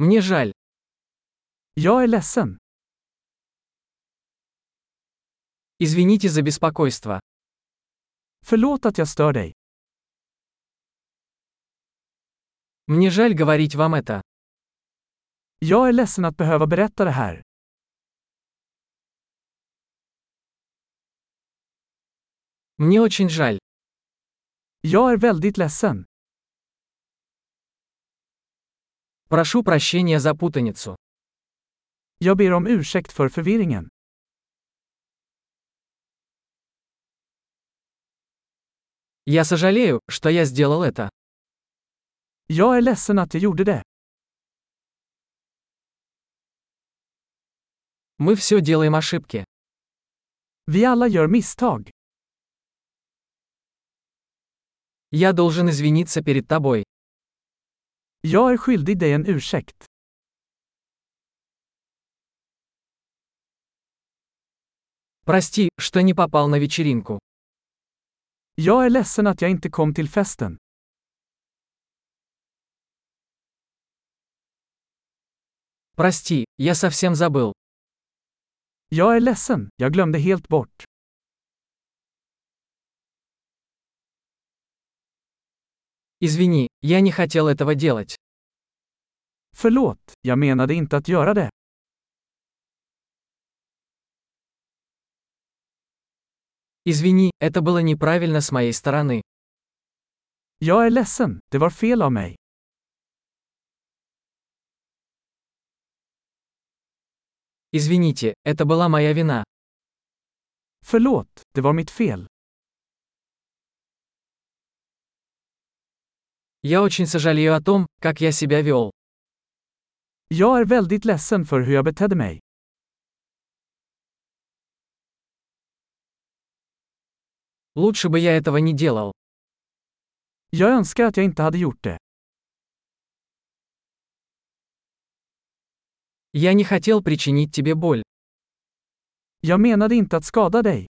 Мне жаль. Är ledsen. Извините за беспокойство. Förlåt att jag stör dig. Мне жаль говорить вам это. Jag är ledsen att behöva berätta det här. Мне очень жаль. Jag är väldigt ledsen. Прошу прощения за путаницу. Jag ber om ursäkt för förvirringen. Я сожалею, что я сделал это. Jag är ledsen att jag gjorde det. Мы все делаем ошибки. Vi alla gör misstag. Я должен извиниться перед тобой. Jag är skyldig dig en ursäkt. Прости, что не попал на вечеринку. Jag är ledsen att jag inte kom till festen. Прости, я совсем забыл. Jag är ledsen, jag glömde helt bort. Извини, я не хотел этого делать. Förlåt, jag menade inte att göra det. Извини, это было неправильно с моей стороны. Jag är ledsen, det var fel av mig. Извините, это была моя вина. Förlåt, det var mitt fel. Я очень сожалею о том, как я себя вел. Jag är väldigt ledsen för hur jag betedde mig. Лучше бы я этого не делал. Jag önskar att jag inte hade gjort det. Я не хотел причинить тебе боль. Jag menade inte att skada dig.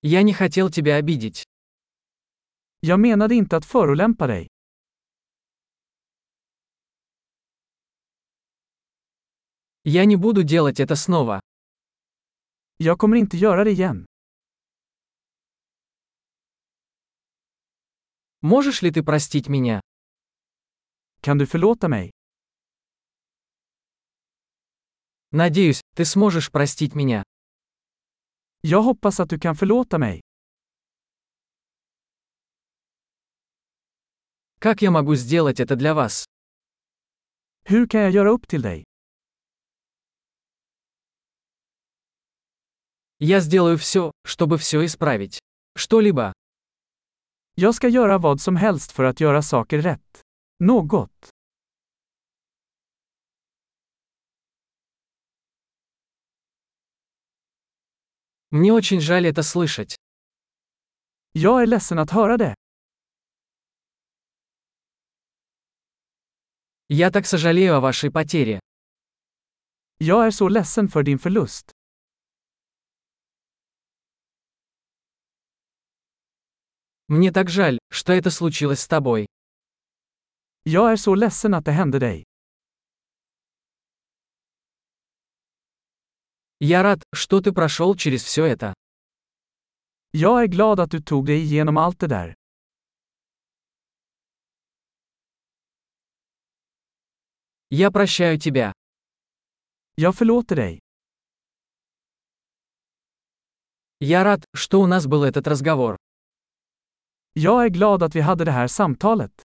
Я не хотел тебя обидеть. Jag menade inte att förolämpa dig. Я не буду делать это снова. Jag kommer inte göra det igen. Можешь ли ты простить меня? Kan du förlåta mig? Надеюсь, ты сможешь простить меня. Jag hoppas att du kan förlåta mig. Как я могу сделать это для вас? Hur kan jag göra upp till dig? Я сделаю все, чтобы все исправить. Что-либо. Jag ska göra vad som helst för att göra saker rätt. Något. Мне очень жаль это слышать. Jag är ledsen att höra det. Я так сожалею о вашей потере. Jag är så ledsen för din förlust. Мне так жаль, что это случилось с тобой. Jag är så ledsen att det hände dig. Я рад, что ты прошел через все это. Jag är glad att du tog dig igenom allt det där. Я прощаю тебя. Jag förlåter dig. Я рад, что у нас был этот разговор. Jag är glad att vi hade det här samtalet.